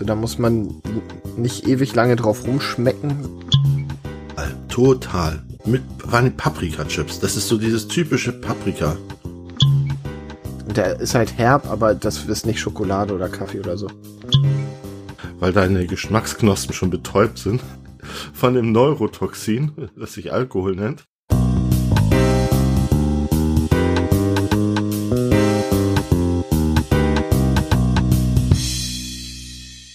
So, da muss man nicht ewig lange drauf rumschmecken. Total. Mit Paprika-Chips. Das ist so dieses typische Paprika. Der ist halt herb, aber das ist nicht Schokolade oder Kaffee oder so. Weil deine Geschmacksknospen schon betäubt sind von dem Neurotoxin, das sich Alkohol nennt.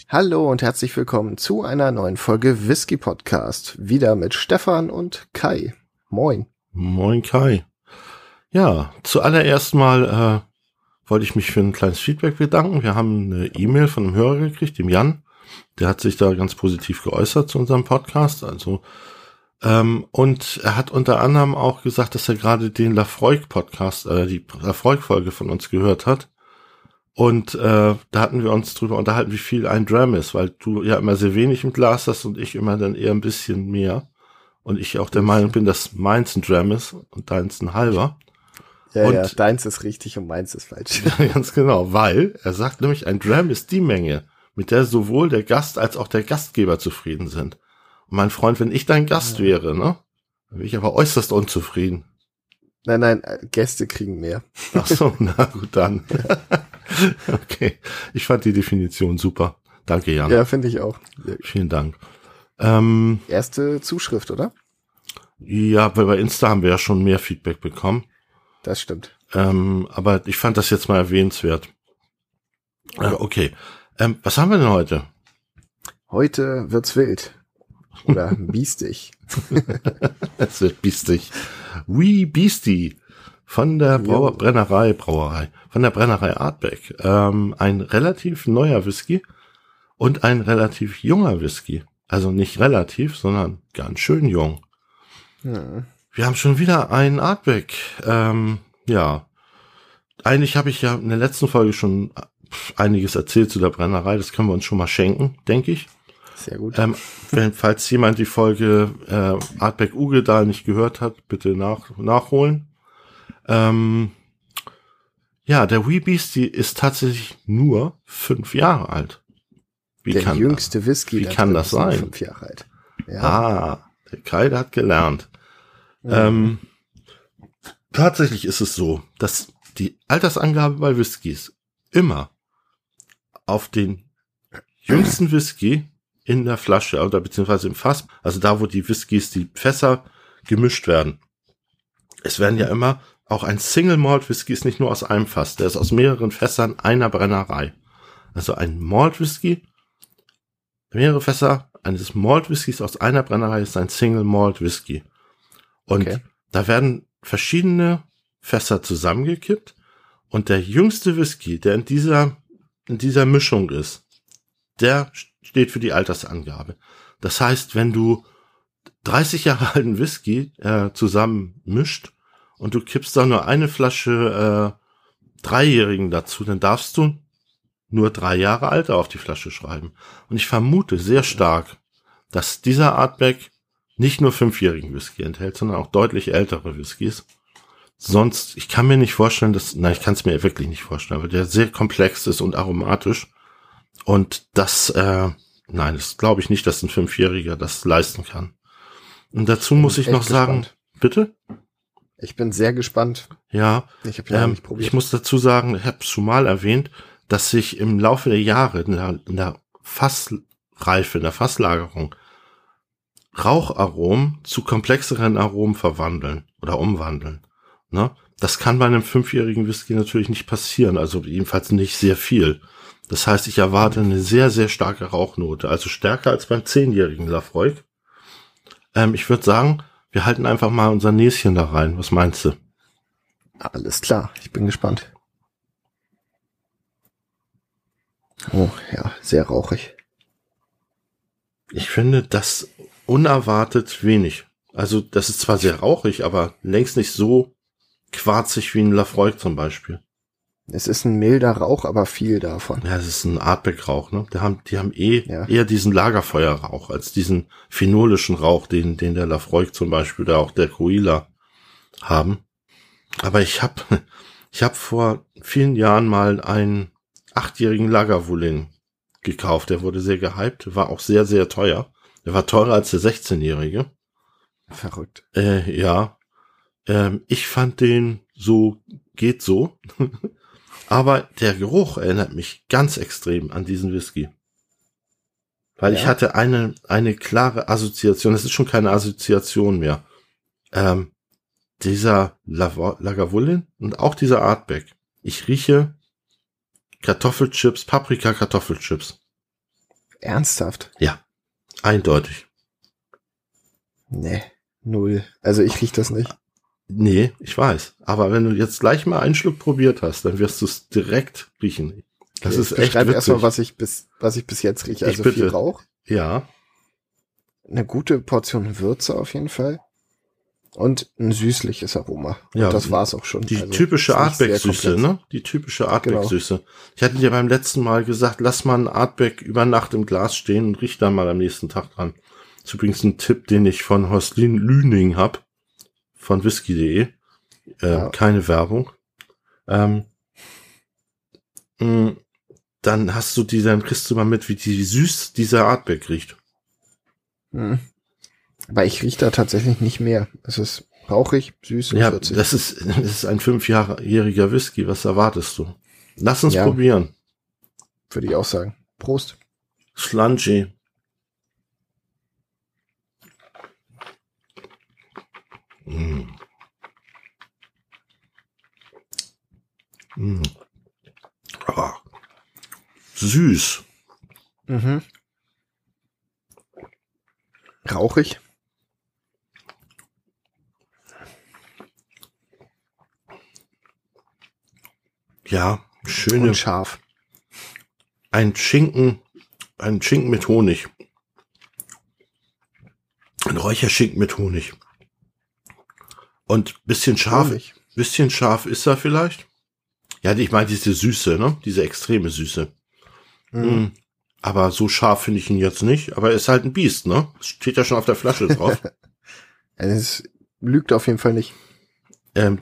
Hallo und herzlich willkommen zu einer neuen Folge Whisky Podcast. Wieder mit Stefan und Kai. Moin. Moin Kai. Ja, zuallererst mal äh, wollte ich mich für ein kleines Feedback bedanken. Wir haben eine E-Mail von einem Hörer gekriegt, dem Jan. Der hat sich da ganz positiv geäußert zu unserem Podcast. Also ähm, und er hat unter anderem auch gesagt, dass er gerade den Lafroig Podcast, äh, die Lafroig Folge von uns gehört hat und äh, da hatten wir uns drüber unterhalten, wie viel ein Dram ist, weil du ja immer sehr wenig im Glas hast und ich immer dann eher ein bisschen mehr. Und ich auch der Meinung bin, dass meins ein Dram ist und deins ein halber. Ja, und ja, deins ist richtig und meins ist falsch. Ja, ganz genau, weil er sagt nämlich, ein Dram ist die Menge, mit der sowohl der Gast als auch der Gastgeber zufrieden sind. Und mein Freund, wenn ich dein Gast ja. wäre, ne, dann wäre ich aber äußerst unzufrieden. Nein, nein, Gäste kriegen mehr. Ach so, na gut, dann. okay. Ich fand die Definition super. Danke, Jan. Ja, finde ich auch. Vielen Dank. Ähm, Erste Zuschrift, oder? Ja, weil bei Insta haben wir ja schon mehr Feedback bekommen. Das stimmt. Ähm, aber ich fand das jetzt mal erwähnenswert. Äh, okay. Ähm, was haben wir denn heute? Heute wird's wild. Oder biestig. es wird biestig. Wee Beastie von der Brauer Brennerei, Brauerei, von der Brennerei Artbeck. Ähm, ein relativ neuer Whisky und ein relativ junger Whisky. Also nicht relativ, sondern ganz schön jung. Hm. Wir haben schon wieder einen Artbeck. Ähm, ja, eigentlich habe ich ja in der letzten Folge schon einiges erzählt zu der Brennerei. Das können wir uns schon mal schenken, denke ich. Sehr gut. Ähm, wenn, falls jemand die Folge äh, Artback Uge da nicht gehört hat, bitte nach, nachholen. Ähm, ja, der Wee Beastie ist tatsächlich nur fünf Jahre alt. Wie der kann jüngste das, Whisky. Wie kann das sein? Fünf Jahre alt. Ja. Ah, der Kai, der hat gelernt. Ja. Ähm, tatsächlich ist es so, dass die Altersangabe bei Whiskys immer auf den jüngsten Whisky in der Flasche oder beziehungsweise im Fass, also da, wo die Whiskys, die Fässer gemischt werden. Es werden ja immer, auch ein Single Malt Whisky ist nicht nur aus einem Fass, der ist aus mehreren Fässern einer Brennerei. Also ein Malt Whisky, mehrere Fässer eines Malt Whiskys aus einer Brennerei ist ein Single Malt Whisky. Und okay. da werden verschiedene Fässer zusammengekippt und der jüngste Whisky, der in dieser, in dieser Mischung ist, der steht für die Altersangabe. Das heißt, wenn du 30 Jahre alten Whisky äh, zusammen mischt und du kippst da nur eine Flasche äh, Dreijährigen dazu, dann darfst du nur drei Jahre Alter auf die Flasche schreiben. Und ich vermute sehr stark, dass dieser Artback nicht nur fünfjährigen Whisky enthält, sondern auch deutlich ältere Whiskys. Sonst, ich kann mir nicht vorstellen, dass, nein, ich kann es mir wirklich nicht vorstellen, weil der sehr komplex ist und aromatisch. Und das, äh, nein, das glaube ich nicht, dass ein Fünfjähriger das leisten kann. Und dazu muss ich noch sagen, bitte? Ich bin sehr gespannt. Ja, ich, hab ja ähm, nicht probiert. ich muss dazu sagen, ich habe es schon mal erwähnt, dass sich im Laufe der Jahre in der, in der Fassreife, in der Fasslagerung Raucharomen zu komplexeren Aromen verwandeln oder umwandeln. Ne? Das kann bei einem fünfjährigen Whisky natürlich nicht passieren, also jedenfalls nicht sehr viel. Das heißt, ich erwarte eine sehr, sehr starke Rauchnote, also stärker als beim zehnjährigen Lafroig. Ähm, ich würde sagen, wir halten einfach mal unser Näschen da rein. Was meinst du? Alles klar, ich bin gespannt. Oh ja, sehr rauchig. Ich finde das unerwartet wenig. Also das ist zwar sehr rauchig, aber längst nicht so quarzig wie ein Lafroig zum Beispiel. Es ist ein milder Rauch, aber viel davon. Ja, es ist ein Artback-Rauch, ne? Die haben, die haben eh ja. eher diesen Lagerfeuerrauch als diesen phenolischen Rauch, den, den der Lafroig zum Beispiel oder auch der Coila haben. Aber ich habe, ich habe vor vielen Jahren mal einen achtjährigen Lagerwulin gekauft. Der wurde sehr gehypt, war auch sehr, sehr teuer. Der war teurer als der 16-Jährige. Verrückt. Äh, ja. Ähm, ich fand den so, geht so. Aber der Geruch erinnert mich ganz extrem an diesen Whisky. Weil ja. ich hatte eine, eine klare Assoziation, das ist schon keine Assoziation mehr. Ähm, dieser Lagavulin und auch dieser Artback. Ich rieche Kartoffelchips, Paprika Kartoffelchips. Ernsthaft? Ja, eindeutig. Nee, null. Also ich riech das nicht. Nee, ich weiß. Aber wenn du jetzt gleich mal einen Schluck probiert hast, dann wirst du es direkt riechen. Das okay, ist echt witzig. erstmal, was ich bis, was ich bis jetzt rieche. Also viel Rauch. Ja. Eine gute Portion Würze auf jeden Fall. Und ein süßliches Aroma. Ja, und das war's auch schon. Die also, typische Artback-Süße, ne? Die typische Artback-Süße. Genau. Ich hatte dir beim letzten Mal gesagt, lass mal ein Artback über Nacht im Glas stehen und riech dann mal am nächsten Tag dran. Das ist übrigens ein Tipp, den ich von Horslin Lüning hab, von whisky.de. Äh, ja. Keine Werbung. Ähm, mh, mm, dann hast du die, dann kriegst du mal mit, wie, die, wie süß dieser Artback riecht. Hm. Aber ich rieche da tatsächlich nicht mehr. Es ist rauchig, süß und ja, würzig. Das ist, das ist ein fünfjähriger Whisky. Was erwartest du? Lass uns ja, probieren. Würde ich auch sagen. Prost. Slungy. Mm. Mm. Ah. Süß. Mhm. Rauchig. Ja, schöne. Und scharf. Ein Schinken, ein Schinken mit Honig. Ein Räucherschinken mit Honig. Und bisschen scharf, Honig. bisschen scharf ist er vielleicht. Ja, ich meine diese Süße, ne? Diese extreme Süße. Mhm. Mm. Aber so scharf finde ich ihn jetzt nicht. Aber er ist halt ein Biest, ne? Steht ja schon auf der Flasche drauf. es lügt auf jeden Fall nicht. Ähm,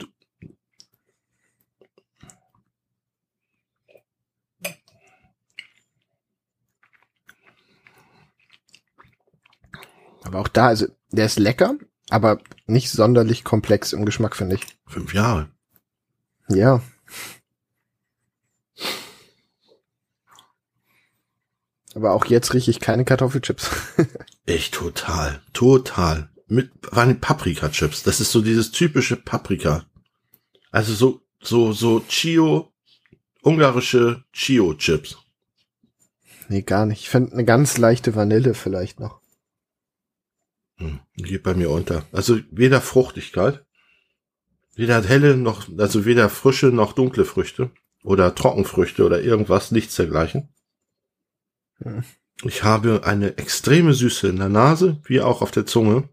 Aber auch da, also der ist lecker, aber nicht sonderlich komplex im Geschmack, finde ich. Fünf Jahre. Ja. Aber auch jetzt rieche ich keine Kartoffelchips. Echt total, total. Mit waren Paprika-Chips. Das ist so dieses typische Paprika. Also so so so Chio, ungarische Chio-Chips. Nee, gar nicht. Ich finde eine ganz leichte Vanille vielleicht noch. Hm, geht bei mir unter. Also weder Fruchtigkeit, weder helle noch, also weder frische noch dunkle Früchte oder Trockenfrüchte oder irgendwas, nichts dergleichen. Hm. Ich habe eine extreme Süße in der Nase, wie auch auf der Zunge.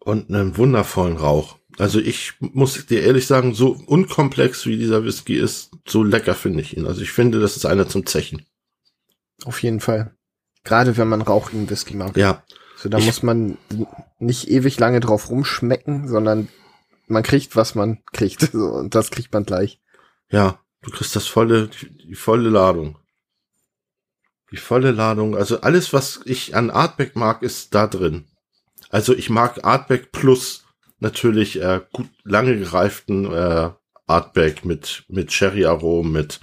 Und einen wundervollen Rauch. Also ich muss dir ehrlich sagen, so unkomplex wie dieser Whisky ist, so lecker finde ich ihn. Also ich finde, das ist einer zum Zechen. Auf jeden Fall. Gerade wenn man rauchigen Whisky mag. Ja. So, da ich muss man nicht ewig lange drauf rumschmecken, sondern man kriegt, was man kriegt. So, und das kriegt man gleich. Ja, du kriegst das volle, die, die volle Ladung. Die volle Ladung. Also alles, was ich an Artback mag, ist da drin. Also ich mag Artback plus natürlich äh, gut lange gereiften äh, Artback mit mit Sherry Aromen, mit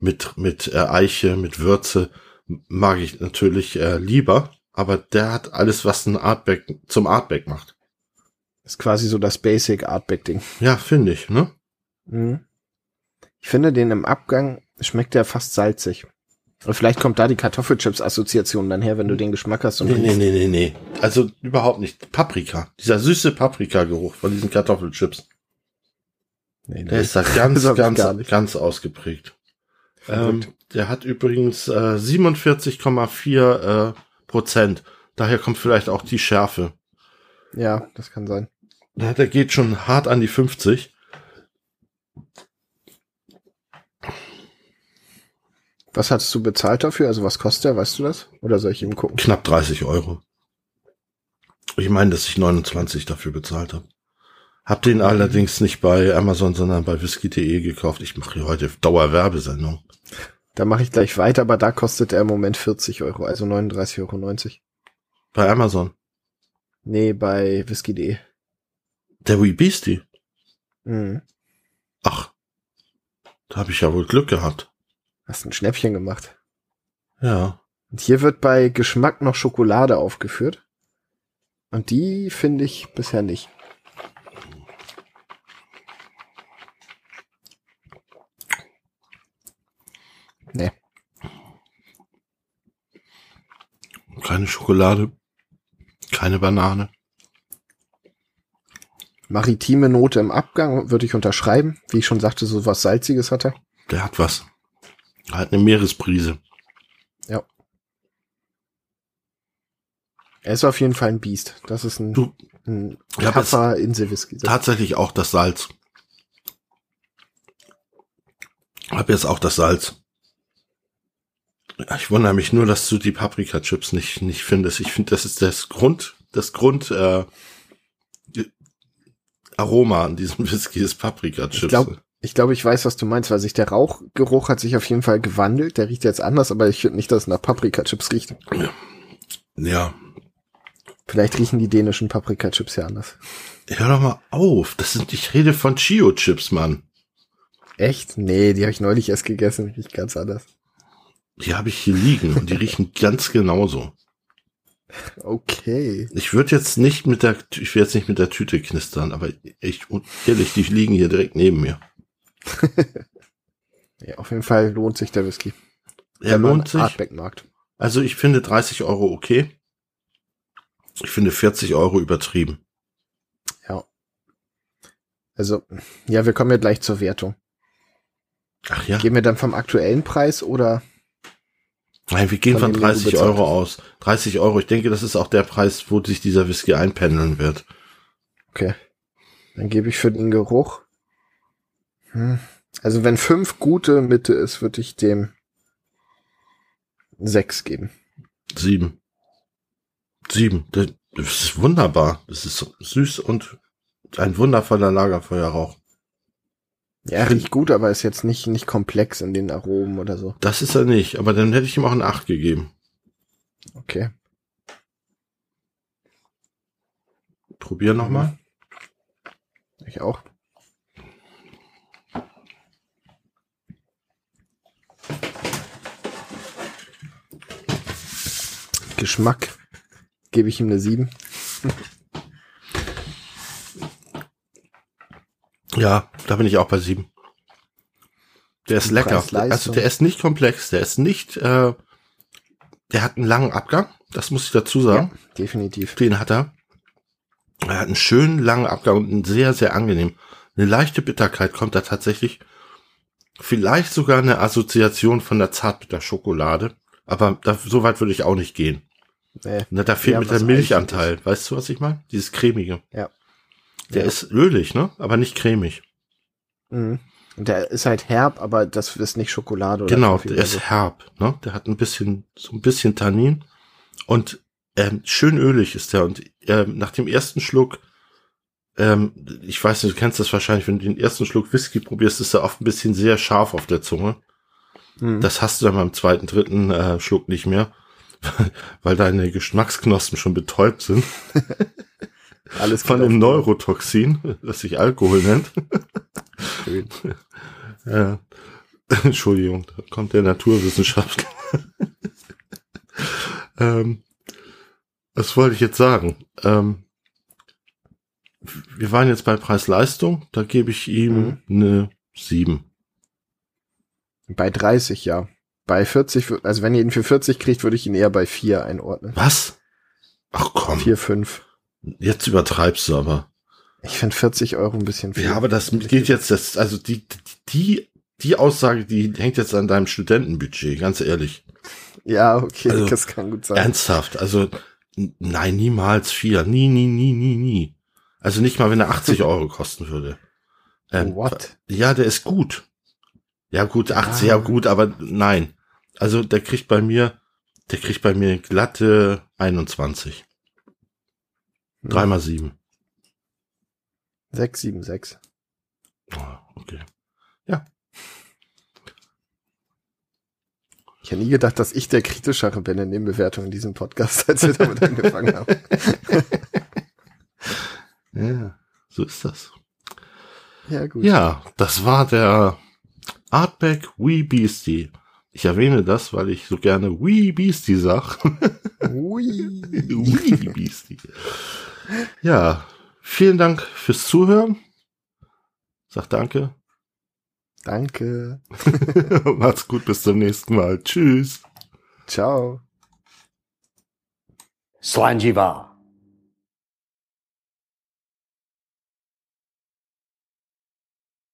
mit mit äh, Eiche, mit Würze mag ich natürlich äh, lieber aber der hat alles, was ein Artback zum Artback macht. Ist quasi so das Basic Artback-Ding. Ja, finde ich, ne? Mhm. Ich finde den im Abgang schmeckt der fast salzig. Und vielleicht kommt da die Kartoffelchips-Assoziation dann her, wenn du den Geschmack hast. Und nee, nee, nee, nee, nee. Also überhaupt nicht. Paprika. Dieser süße Paprika-Geruch von diesen Kartoffelchips. Nee. Der ist da ganz, ganz, ganz ausgeprägt. Ähm, der hat übrigens äh, 47,4 äh, Prozent. Daher kommt vielleicht auch die Schärfe. Ja, das kann sein. Ja, der geht schon hart an die 50. Was hast du bezahlt dafür? Also was kostet er? Weißt du das? Oder soll ich ihm gucken? Knapp 30 Euro. Ich meine, dass ich 29 dafür bezahlt habe. Hab den allerdings nicht bei Amazon, sondern bei whisky.de gekauft. Ich mache hier heute Dauerwerbesendung. Da mache ich gleich weiter, aber da kostet er im Moment 40 Euro, also 39,90 Euro. Bei Amazon. Nee, bei whisky.de. Der Wee Beastie. Mhm. Ach, da habe ich ja wohl Glück gehabt. Hast ein Schnäppchen gemacht. Ja. Und hier wird bei Geschmack noch Schokolade aufgeführt. Und die finde ich bisher nicht. Nee. Keine Schokolade. Keine Banane. Maritime Note im Abgang würde ich unterschreiben. Wie ich schon sagte, so was Salziges hat er. Der hat was. Er hat eine Meeresbrise. Ja. Er ist auf jeden Fall ein Biest. Das ist ein, Du, ein Kappa Inselwhisky. tatsächlich auch das Salz. Hab jetzt auch das Salz. Ja, Ich wundere mich nur, dass du die Paprika-Chips nicht, nicht findest. Ich finde, das ist das Grund, das Grund, äh, Aroma an diesem Whisky ist Paprika-Chips. Ich glaube, ich, glaub, ich weiß, was du meinst, weil sich der Rauchgeruch hat sich auf jeden Fall gewandelt. Der riecht jetzt anders, aber ich finde nicht, dass es nach Paprika-Chips riecht. ja. Vielleicht riechen die dänischen Paprika-Chips ja anders. Hör doch mal auf. Das sind, ich rede von Chio-Chips, Mann. Echt? Nee, die habe ich neulich erst gegessen. Riecht ganz anders. Die habe ich hier liegen und die riechen ganz genauso. Okay. Ich würde jetzt nicht mit der, ich will jetzt nicht mit der Tüte knistern, aber echt, ehrlich, die liegen hier direkt neben mir. Ja, auf jeden Fall lohnt sich der Whisky. Er lohnt sich. Artback-Markt. Also ich finde 30 Euro okay. Ich finde 40 Euro übertrieben. Ja. Also, ja, wir kommen ja gleich zur Wertung. Ach ja. Gehen wir dann vom aktuellen Preis oder? Nein, wir gehen Von von dem, den du 30 bezahlt Euro aus. 30 Euro. Ich denke, das ist auch der Preis, wo sich dieser Whisky einpendeln wird. Okay. Dann gebe ich für den Geruch. Hm. Also wenn fünf gute Mitte ist, würde ich dem sechs geben. Sieben. Sieben. Das ist wunderbar. Das ist süß und ein wundervoller Lagerfeuerrauch. Ja, riecht gut, aber ist jetzt nicht, nicht komplex in den Aromen oder so. Das ist er nicht, aber dann hätte ich ihm auch eine 8 gegeben. Okay. Probier nochmal. Ich auch. Geschmack gebe ich ihm eine 7. Ja, da bin ich auch bei sieben. Der ist lecker. Also der ist nicht komplex, der ist nicht, äh, der hat einen langen Abgang, das muss ich dazu sagen. Ja, definitiv. Den hat er. Er hat einen schönen langen Abgang und einen sehr, sehr angenehm. Eine leichte Bitterkeit kommt da tatsächlich. Vielleicht sogar eine Assoziation von der Zartbitterschokolade. Aber da, so weit würde ich auch nicht gehen. Nee. Ne, da fehlt mit der Milchanteil. Weißt du, was ich meine? Dieses cremige. Ja. Der Ja. ist ölig, ne? Aber nicht cremig. Mhm. Und der ist halt herb, aber das ist nicht Schokolade oder Genau, Kaffee der ist so. herb, ne? Der hat ein bisschen, so ein bisschen Tannin und ähm, schön ölig ist der. Und ähm, nach dem ersten Schluck, ähm, ich weiß nicht, du kennst das wahrscheinlich, wenn du den ersten Schluck Whisky probierst, ist er oft ein bisschen sehr scharf auf der Zunge. Mhm. Das hast du dann beim zweiten, dritten äh, Schluck nicht mehr, weil deine Geschmacksknospen schon betäubt sind Alles von dem Neurotoxin, das sich Alkohol nennt. Schön. Ja. Entschuldigung, da kommt der Naturwissenschaftler. ähm, was wollte ich jetzt sagen? Ähm, wir waren jetzt bei Preis-Leistung, da gebe ich ihm eine 7. Bei 30, ja. Bei 40, wür- also wenn ihr ihn für 40 kriegt, würde ich ihn eher bei 4 einordnen. Was? Ach komm, 4, 5. jetzt übertreibst du aber. Ich finde 40 Euro ein bisschen viel. Ja, aber das geht jetzt, das, also die, die, die Aussage, die hängt jetzt an deinem Studentenbudget, ganz ehrlich. Ja, okay, Also, das kann gut sein. Ernsthaft, also nein, niemals vier. Nie, nie, nie, nie, nie. Also nicht mal, wenn er 80 Euro kosten würde. Ähm, What? Ja, der ist gut. Ja, gut, 80, Ah. ja gut, aber nein. Also der kriegt bei mir, der kriegt bei mir glatte 21. Hm. Drei mal sieben. 6, 7, 6. Oh, okay. Ja. Ich hätte nie gedacht, dass ich der kritischere bin in den Bewertungen in diesem Podcast, als wir damit angefangen haben. Ja, so ist das. Ja, gut. Ja, das war der Artback Wee Beastie. Ich erwähne das, weil ich so gerne Wee Beastie sag. Wee Beastie. Ja, vielen Dank fürs Zuhören. Sag danke. Danke. Macht's gut, bis zum nächsten Mal. Tschüss. Ciao. Slanjiva.